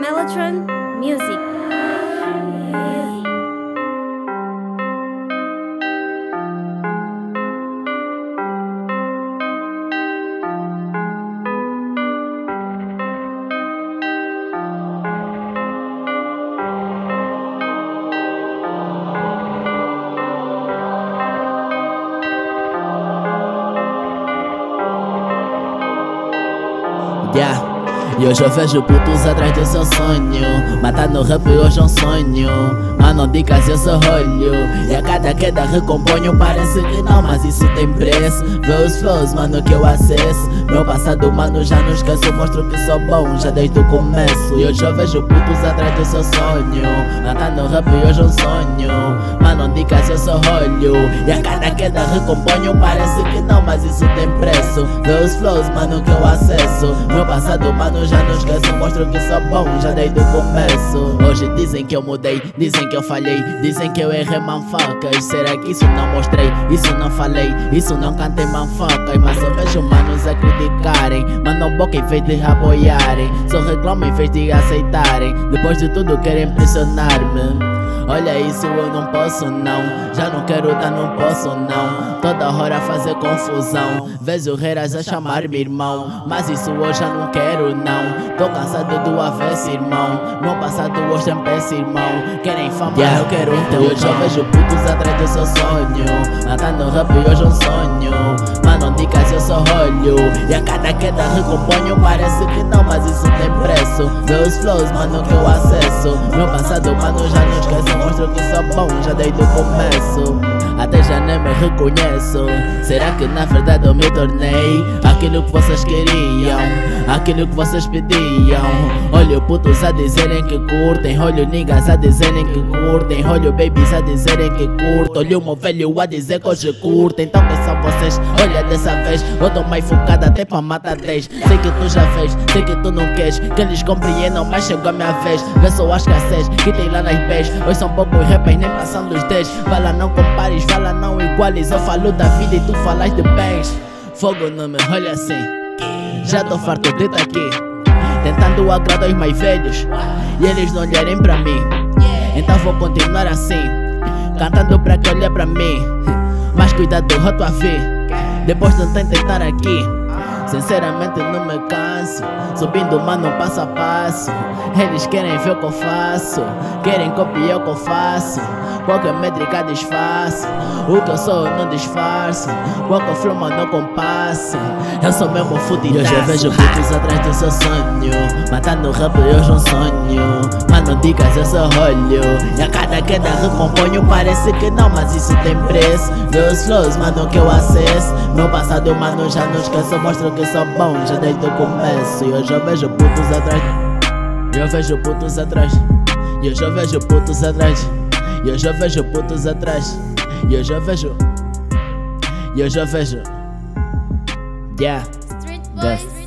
Mellotron Music. Yeah. E hoje eu vejo putos atrás do seu sonho. Matar no rap hoje é um sonho. Mano, dicas eu sou rolho E a cada queda recomponho Parece que não, mas isso tem preço. Vê os flows, mano, que eu acesso. Meu passado, mano, já não esqueço. Mostro que sou bom, já desde o começo. E hoje eu vejo putos atrás do seu sonho. Matar no rap hoje é um sonho. Mano, dicas eu sou rolho E a cada queda recomponho Parece que não, mas isso tem preço. Vê os flows, mano, que eu acesso. Meu passado, mano, já não esqueço Mostro que sou bom, já desde o começo. Hoje dizem que eu mudei, dizem que eu falhei Dizem que eu errei manfacas Será que isso não mostrei, isso não falei Isso não cantei manfacas Mas eu vejo manos a criticarem Mandam boca em vez de apoiarem. Só reclamam em vez de aceitarem. Depois de tudo querem impressionar-me Olha isso, eu não posso não. Já não quero dar, não posso não. Toda hora fazer confusão. Vejo reiras a chamar-me irmão. Mas isso hoje já não quero não. Tô cansado do avesso, irmão. Meu passado hoje tem peça, irmão. Querem fama, yeah. eu quero um teu. Hoje eu vejo putos atrás do seu sonho. Matando rap hoje é um sonho. Mano, dicas eu sou rolho. E a cada queda recomponho. Parece que não, mas isso tem preço. Os flows, mano, que eu acesso. Meu passado, mano, já não esqueço mostro que sou bom já desde o começo Até já nem me reconheço. Será que na verdade eu me tornei Aquilo que vocês queriam? Aquilo que vocês pediam. Olho putos a dizerem que curtem Olho niggas a dizerem que curtem Olho babies a dizerem que curtem Olho meu velho a dizer que hoje curtem. Então que são vocês, olha dessa vez Eu tô mais focado até pra matar 10 Sei que tu já fez, sei que tu não queres Que eles compreendam, mas chegou a minha vez. Vê só as escassez que tem lá nas pés. Hoje são poucos rappers, nem passando os 10 Fala não compares, fala não iguales Eu falo da vida e tu falas de bens Fogo não me olha assim. Já tô farto de tá aqui Tentando agradar os mais velhos E eles não olharem pra mim. Então vou continuar assim Cantando pra que olhe pra mim. Mas cuidado, eu tua ver Depois de tentar estar aqui Sinceramente não me canso. Subindo mano passo a passo. Eles querem ver o que eu faço. Querem copiar o que eu faço. Qualquer métrica desfaço O que eu sou eu não disfarço Qualquer flow mano compasso Eu sou mesmo fudido Eu já vejo putos atrás do seu sonho. Matando rap hoje um sonho. Mano dicas eu sou rolho. E a cada queda recomponho Parece que não mas isso tem preço. Meus flows mano que eu acesso. Meu passado mano já não esqueço. Mostro que sou bom já desde o começo E hoje eu vejo putos atrás Eu vejo putos atrás E hoje eu vejo putos atrás e eu já vejo putos atrás. E eu já vejo. E eu já vejo. Yeah. Street. Boys.